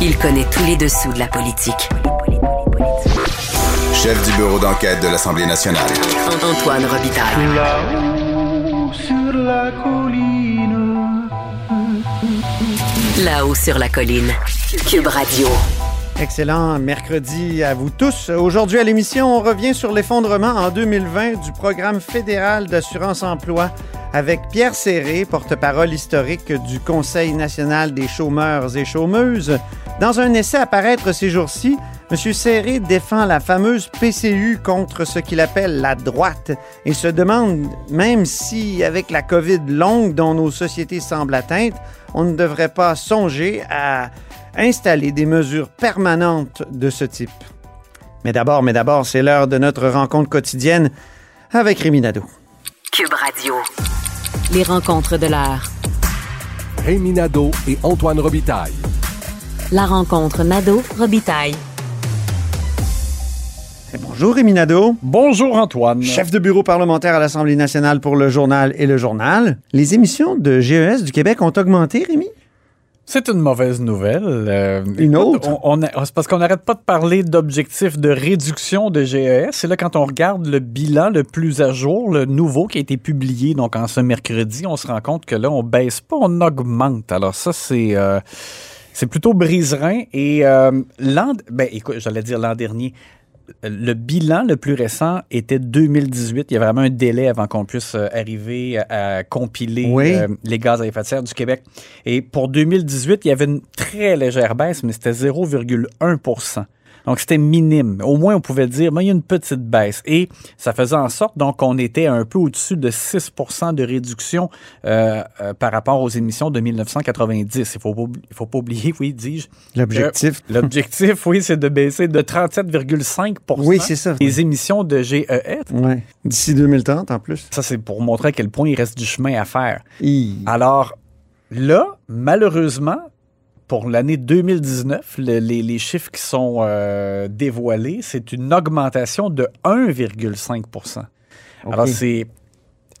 Il connaît tous les dessous de la politique. Chef du bureau d'enquête de l'Assemblée nationale. Antoine Robitaille. Là-haut sur la colline. Là-haut sur la colline. Cube Radio. Excellent mercredi à vous tous. Aujourd'hui à l'émission, on revient sur l'effondrement en 2020 du programme fédéral d'assurance emploi avec Pierre Serré, porte-parole historique du Conseil national des chômeurs et chômeuses. Dans un essai à paraître ces jours-ci, M. Serré défend la fameuse PCU contre ce qu'il appelle la droite et se demande même si, avec la COVID longue dont nos sociétés semblent atteintes, on ne devrait pas songer à installer des mesures permanentes de ce type. Mais d'abord, mais d'abord, c'est l'heure de notre rencontre quotidienne avec Rémi Nadeau. Cube Radio. Les rencontres de l'heure. Rémi Nadeau et Antoine Robitaille. La rencontre Nadeau-Robitaille. Et bonjour Rémi Nadeau. Bonjour Antoine. Chef de bureau parlementaire à l'Assemblée nationale pour le journal et le journal. Les émissions de GES du Québec ont augmenté, Rémi? C'est une mauvaise nouvelle. Euh, Une autre? on- on- c'est parce qu'on n'arrête pas de parler d'objectifs de réduction de GES. C'est là quand on regarde le bilan le plus à jour, le nouveau qui a été publié donc en ce mercredi, on se rend compte que là, on baisse pas, on augmente. Alors ça, c'est... euh, c'est plutôt briserin. Et euh, l'an... Ben, écoute, j'allais dire l'an dernier. Le bilan le plus récent était 2018. Il y a vraiment un délai avant qu'on puisse euh, arriver à, à compiler Oui. euh, les gaz à effet de serre du Québec. Et pour 2018, il y avait une très légère baisse, mais c'était 0,1 donc, c'était minime. Au moins, on pouvait dire, mais il y a une petite baisse. Et ça faisait en sorte, donc, qu'on était un peu au-dessus de 6 de réduction euh, euh, par rapport aux émissions de 1990. Il faut, il faut pas oublier, oui, dis-je. L'objectif. L'objectif, oui, c'est de baisser de 37,5 Oui, ça. les émissions de GES. Ouais. D'ici 2030 en plus. Ça, c'est pour montrer à quel point il reste du chemin à faire. Hi. Alors, là, malheureusement, pour l'année 2019, le- les, les chiffres qui sont euh, dévoilés, c'est une augmentation de 1,5% Alors, Ok. c'est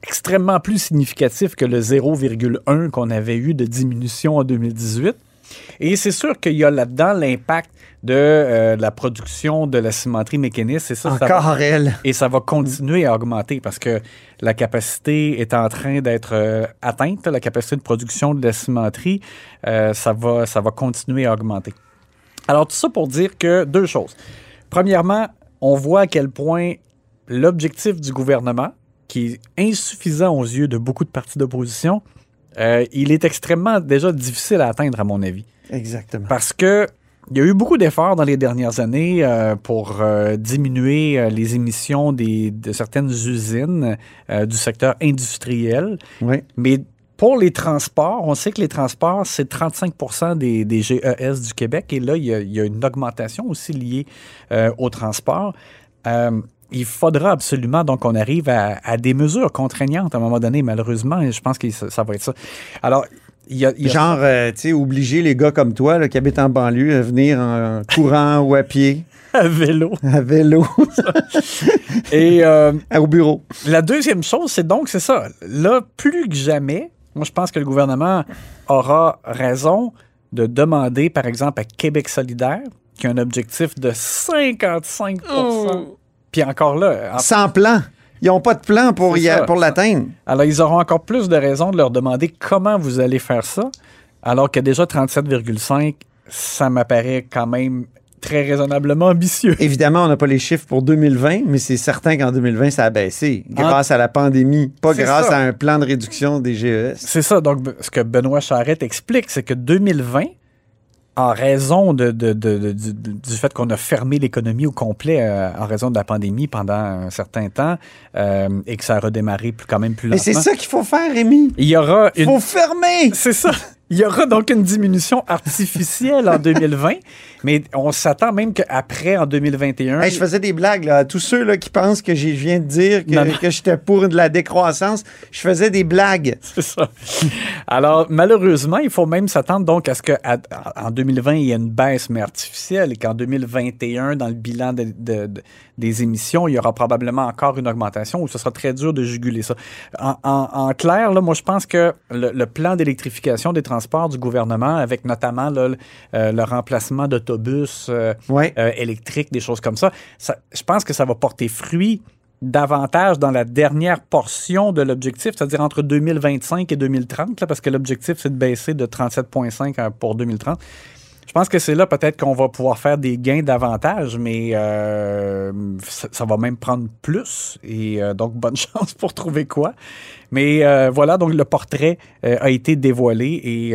extrêmement plus significatif que le 0,1 qu'on avait eu de diminution en 2018. Et c'est sûr qu'il y a là-dedans l'impact de euh, la production de la cimenterie mécaniste. Et ça, ça va- Encore elle. et ça va continuer à augmenter parce que la capacité est en train d'être euh, atteinte, la capacité de production de la cimenterie, euh, ça, va, ça va continuer à augmenter. Alors, tout ça pour dire que deux choses. Premièrement, on voit à quel point l'objectif du gouvernement, qui est insuffisant aux yeux de beaucoup de partis d'opposition, euh, il est extrêmement déjà difficile à atteindre, à mon avis. Exactement. Parce que il y a eu beaucoup d'efforts dans les dernières années euh, pour euh, diminuer euh, les émissions des, de certaines usines du secteur industriel. Oui. Mais pour les transports, on sait que les transports, c'est 35% des, des GES du Québec. Et là, il y a, il y a une augmentation aussi liée euh, au transport. Il faudra absolument donc qu'on arrive à, à des mesures contraignantes à un moment donné, malheureusement, et je pense que ça, ça va être ça. Alors, il y a, il y a- Genre, euh, tu sais, obliger les gars comme toi là, qui habitent en banlieue à venir en courant ou à pied, à vélo. à vélo, Et euh, au bureau. La deuxième chose, c'est donc, c'est ça. Là, plus que jamais, moi, je pense que le gouvernement aura raison de demander, par exemple, à Québec solidaire, qui a un objectif de 55 Puis encore là, en- Sans plan. Ils n'ont pas de plan pour, y a- pour l'atteindre. alors ils auront encore plus de raisons de leur demander comment vous allez faire ça, alors que déjà 37,5, ça m'apparaît quand même très raisonnablement ambitieux. Évidemment, on n'a pas les chiffres pour 2020, mais c'est certain qu'en 2020, ça a baissé grâce à la pandémie, pas grâce ça. à un plan de réduction des GES. C'est ça. Donc, ce que Benoît Charette explique, c'est que 2020, en raison de, de- de- de- du, du fait qu'on a fermé l'économie au complet euh, en raison de la pandémie pendant un certain temps euh, et que ça a redémarré plus, quand même plus Mais lentement. c'est ça qu'il faut faire, Rémi. Il y aura Il une. faut fermer. C'est ça. Il y aura donc une diminution artificielle en 2020, mais on s'attend même qu'après, en 2021. Hey, je faisais des blagues là, tous ceux là, qui pensent que je viens de dire Non, non. que, que j'étais pour de la décroissance. Je faisais des blagues. C'est ça. Alors, malheureusement, il faut même s'attendre donc à ce qu'en 2020, il y ait une baisse, mais artificielle, et qu'en 2021, dans le bilan de- de- de- des émissions, il y aura probablement encore une augmentation où ce sera très dur de juguler ça. En, en- en clair, là, moi, je pense que le, le plan d'électrification des transports transports du gouvernement, avec notamment là, le, euh, le remplacement d'autobus euh, Ouais. euh, électriques, des choses comme ça. ça. Je pense que ça va porter fruit davantage dans la dernière portion de l'objectif, c'est-à-dire entre 2025 et 2030, là, parce que l'objectif, c'est de baisser de 37,5 à- pour 2030. Je pense que c'est là peut-être qu'on va pouvoir faire des gains davantage, mais euh, ça, ça va même prendre plus. Et euh, donc, bonne chance pour trouver quoi. Mais euh, voilà, donc le portrait a été dévoilé et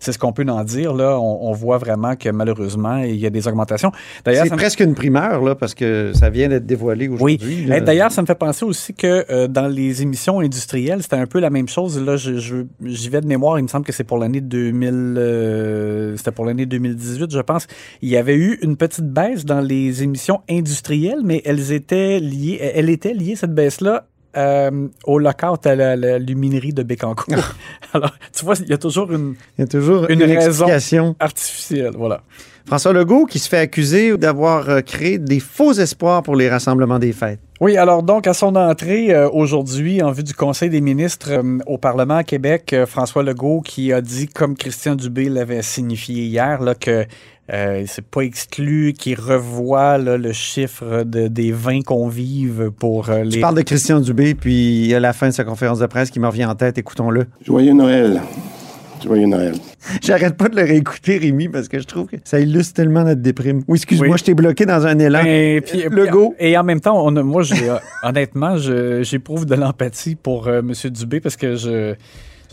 c'est ce qu'on peut en dire. Là, on, on voit vraiment que malheureusement, il y a des augmentations. D'ailleurs, C'est me- presque une primeur, là, parce que ça vient d'être dévoilé oui. aujourd'hui. là. Eh, D'ailleurs, ça me fait penser aussi que dans les émissions industrielles, c'était un peu la même chose. Là, je, je- j'y vais de mémoire. Il me semble que c'est pour l'année 2000. euh, c'était pour l'année 2018, je pense. Il y avait eu une petite baisse dans les émissions industrielles, mais elles étaient liées. Elle était liée cette baisse-là. Euh, au lockout à la, la luminerie de Bécancour. Alors, tu vois, il y a toujours une Il y a toujours Une une, raison. explication. artificielle. Voilà. François Legault qui se fait accuser d'avoir euh, créé des faux espoirs pour les rassemblements des fêtes. Oui, alors donc à son entrée euh, aujourd'hui en vue du Conseil des ministres euh, au Parlement à Québec, euh, François Legault qui a dit, comme Christian Dubé l'avait signifié hier, là, que euh, c'est pas exclu qu'il revoit là, le chiffre de, des 20 convives pour euh, Je les... parle de Christian Dubé, puis à la fin de sa conférence de presse qui me revient en tête, écoutons-le. Joyeux Noël. Joyeux Noël. J'arrête pas de le réécouter, Rémi, parce que je trouve que ça illustre tellement notre déprime. Oui, excuse-moi, Oui. je t'ai bloqué dans un élan. Et, puis- Legault. et en même temps, on a- moi, j'ai, euh, honnêtement, j'éprouve de l'empathie pour euh, M. Dubé parce que je.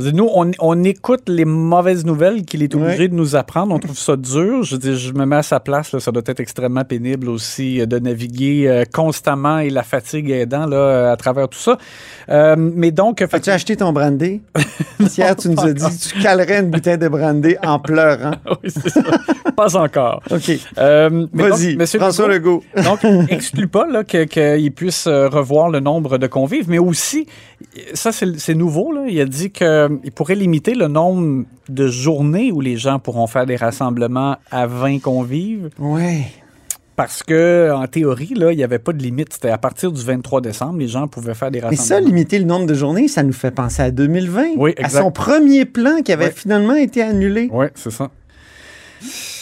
Dire, nous, on, on écoute les mauvaises nouvelles qu'il est obligé de nous apprendre. On trouve ça dur. Je dire, je me mets à sa place. là, ça doit être extrêmement pénible aussi euh, de naviguer euh, constamment et la fatigue aidant là, euh, à travers tout ça. Euh, mais donc, fait- As-tu acheté ton brandy? Hier, tu nous as dit que tu calerais une bouteille de brandy en pleurant. oui, c'est ça. pas encore. OK. Euh, Vas-y, François Legault- Legault. Donc, exclut pas là, que- qu'il puisse revoir le nombre de convives, mais aussi, ça c'est nouveau, là, il a dit qu'il pourrait limiter le nombre de journées où les gens pourront faire des rassemblements à 20 convives, Ouais. parce que en théorie, là, il n'y avait pas de limite. C'était à partir du 23 décembre, les gens pouvaient faire des Mais ça, rassemblements. limiter le nombre de journées, ça nous fait penser à 2020. Oui, À exact. son premier plan qui avait finalement été annulé. Oui, c'est ça.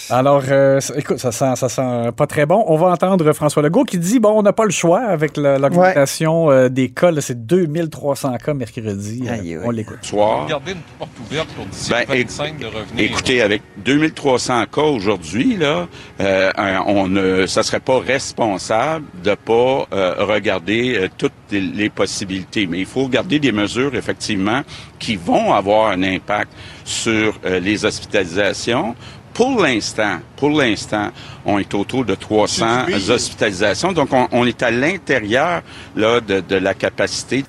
Alors, euh, écoute, ça sent, ça sent pas très bon. On va entendre François Legault qui dit bon, on n'a pas le choix avec la- l'augmentation euh, des cas. là, C'est 2300 cas mercredi. Euh, Aïe, aïe. on l'écoute. soir. Garder une porte ouverte pour d'ici Ben, le éc- 25 de revenir. Écoutez, avec 2300 cas aujourd'hui, là, euh, on ne, ça serait pas responsable de pas euh, regarder euh, toutes les, les possibilités. Mais il faut regarder des mesures effectivement qui vont avoir un impact sur euh, les hospitalisations. Pour l'instant, pour l'instant, on est autour de 300 hospitalisations. Donc, on, on est à l'intérieur là de, de la capacité.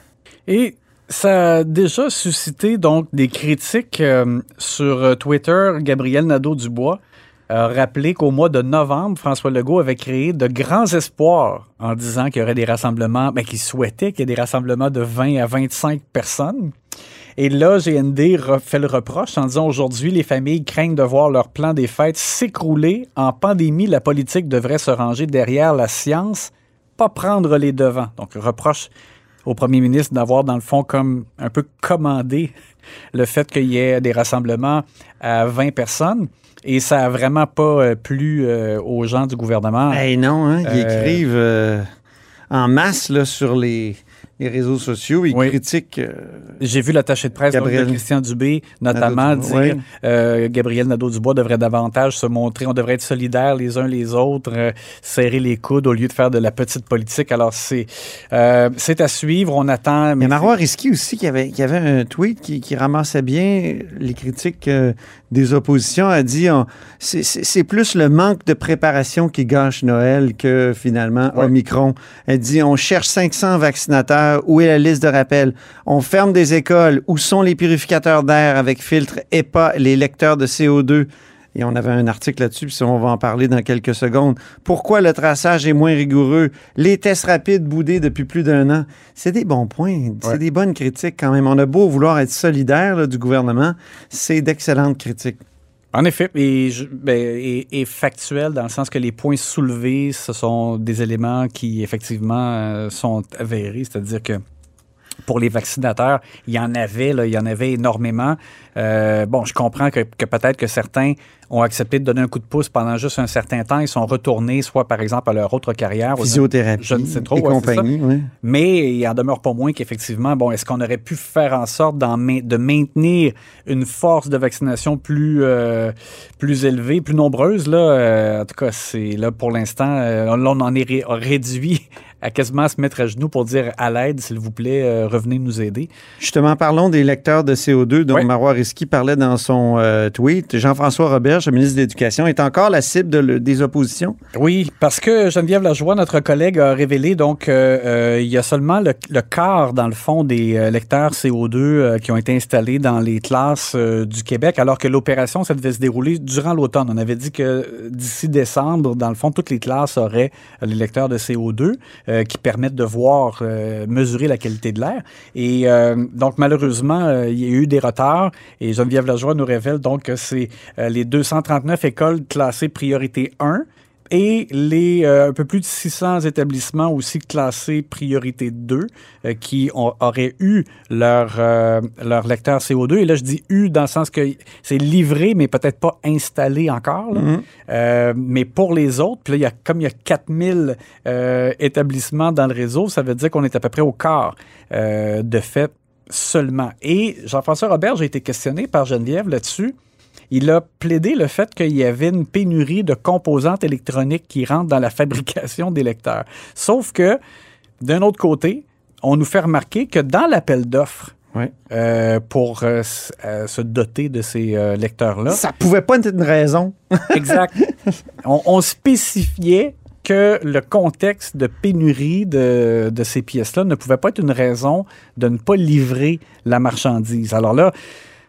Et ça a déjà suscité donc des critiques euh, sur euh, Twitter. Gabriel Nadeau-Dubois a rappelé qu'au mois de novembre, François Legault avait créé de grands espoirs en disant qu'il y aurait des rassemblements, mais qu'il souhaitait qu'il y ait des rassemblements de 20 à 25 personnes. Et là, GND fait le reproche en disant aujourd'hui, les familles craignent de voir leur plan des fêtes s'écrouler. En pandémie, la politique devrait se ranger derrière la science, pas prendre les devants. Donc, reproche au premier ministre d'avoir, dans le fond, comme un peu commandé le fait qu'il y ait des rassemblements à 20 personnes. Et ça a vraiment pas euh, plu euh, aux gens du gouvernement. Hey, non, hein, ils Euh, écrivent euh, en masse là, sur les, les réseaux sociaux. Ils Oui. critiquent. euh, J'ai vu l'attaché de presse donc, Gabriel de Christian Dubé, notamment dire oui. euh, Gabriel Nadeau-Dubois devrait davantage se montrer, on devrait être solidaires les uns les autres, euh, serrer les coudes au lieu de faire de la petite politique. Alors, c'est c'est à suivre, on attend. Il y mais a Marois Risky aussi qui avait, qui avait un tweet qui, qui ramassait bien les critiques des oppositions. A dit on- c'est- c'est plus le manque de préparation qui gâche Noël que finalement. Omicron. Elle dit on cherche 500 vaccinateurs. Où est la liste de rappel? On ferme des écoles. Où sont les purificateurs d'air avec filtre EPA, les lecteurs de CO2? Et on avait un article là-dessus, puis on va en parler dans quelques secondes. Pourquoi le traçage est moins rigoureux? Les tests rapides boudés depuis plus d'un an. C'est des bons points. C'est Ouais. des bonnes critiques quand même. On a beau vouloir être solidaire là, du gouvernement, c'est d'excellentes critiques. En effet, et, ben, et, et factuel dans le sens que les points soulevés, ce sont des éléments qui effectivement euh, sont avérés, c'est-à-dire que pour les vaccinateurs, il y en avait, là, il y en avait énormément. Euh, bon, je comprends que, que peut-être que certains ont accepté de donner un coup de pouce pendant juste un certain temps. Ils sont retournés, soit par exemple à leur autre carrière. Physiothérapie Je ne sais trop. et ouais, compagnie, oui. Mais il en demeure pas moins qu'effectivement, bon, est-ce qu'on aurait pu faire en sorte de maintenir une force de vaccination plus, euh, plus élevée, plus nombreuse? Là, Euh, en tout cas, c'est là pour l'instant, euh, là, on en est ré- réduit à quasiment se mettre à genoux pour dire à l'aide, s'il vous plaît, euh, revenez nous aider. Justement, parlons des lecteurs de CO2 dont Oui. Marois Risky parlait dans son euh, tweet. Jean-François Roberge, le ministre de l'Éducation, est encore la cible de le- des oppositions? Oui, parce que Geneviève Lajoie, notre collègue, a révélé donc euh, euh, il y a seulement le, le quart, dans le fond, des euh, lecteurs CO2 euh, qui ont été installés dans les classes euh, du Québec, alors que l'opération, ça devait se dérouler durant l'automne. On avait dit que d'ici décembre, dans le fond, toutes les classes auraient les lecteurs de CO2 euh, qui permettent de voir, euh, mesurer la qualité de l'air. Et euh, donc, malheureusement, euh, il y a eu des retards et Geneviève Lajoie nous révèle donc que c'est les 239 écoles classées priorité 1 et les euh, un peu plus de 600 établissements aussi classés priorité 2 euh, qui ont- auraient eu leur, euh, leur lecteur CO2. Et là, je dis eu dans le sens que c'est livré, mais peut-être pas installé encore. là. Euh, mais pour les autres, puis là, il y a, comme il y a 4000 euh, établissements dans le réseau, ça veut dire qu'on est à peu près au quart euh, de fait seulement. Et Jean-François Robert, j'ai été questionné par Geneviève là-dessus. Il a plaidé le fait qu'il y avait une pénurie de composantes électroniques qui rentrent dans la fabrication des lecteurs. Sauf que, d'un autre côté, on nous fait remarquer que dans l'appel d'offres euh, pour euh, euh, se doter de ces lecteurs-là, Ça pouvait pas être une raison. Exact. on, on spécifiait que le contexte de pénurie de, de ces pièces-là ne pouvait pas être une raison de ne pas livrer la marchandise. Alors là,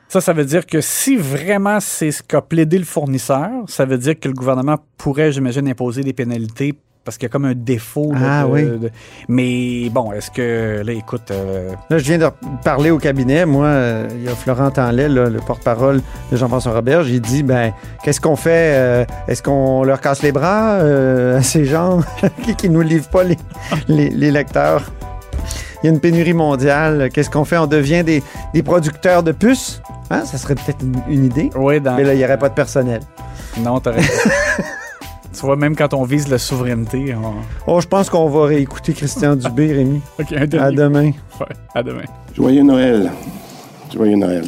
ça, ça veut dire que si vraiment c'est ce qu'a plaidé le fournisseur, ça veut dire que le gouvernement pourrait, j'imagine, imposer des pénalités parce qu'il y a comme un défaut. là, Ah de- oui. de- mais bon, est-ce que, là, écoute, euh, Là, je viens de parler au cabinet. Moi, euh, il y a Florent Tanlet, là, le porte-parole de Jean-François Robert. J'ai dit, ben, qu'est-ce qu'on fait? Euh, Est-ce qu'on leur casse les bras à ces gens qui, qui nous livrent pas les, les, les lecteurs? Il y a une pénurie mondiale. Qu'est-ce qu'on fait? On devient des, des producteurs de puces? Hein? Ça serait peut-être une, une idée. oui, dans... Mais là, il n'y aurait pas de personnel. Non, t'as raison. tu vois, même quand on vise la souveraineté, on... Oh, je pense qu'on va réécouter Christian Dubé, Rémi. OK, un À demain. Ouais, à demain. Joyeux Noël. Joyeux Noël.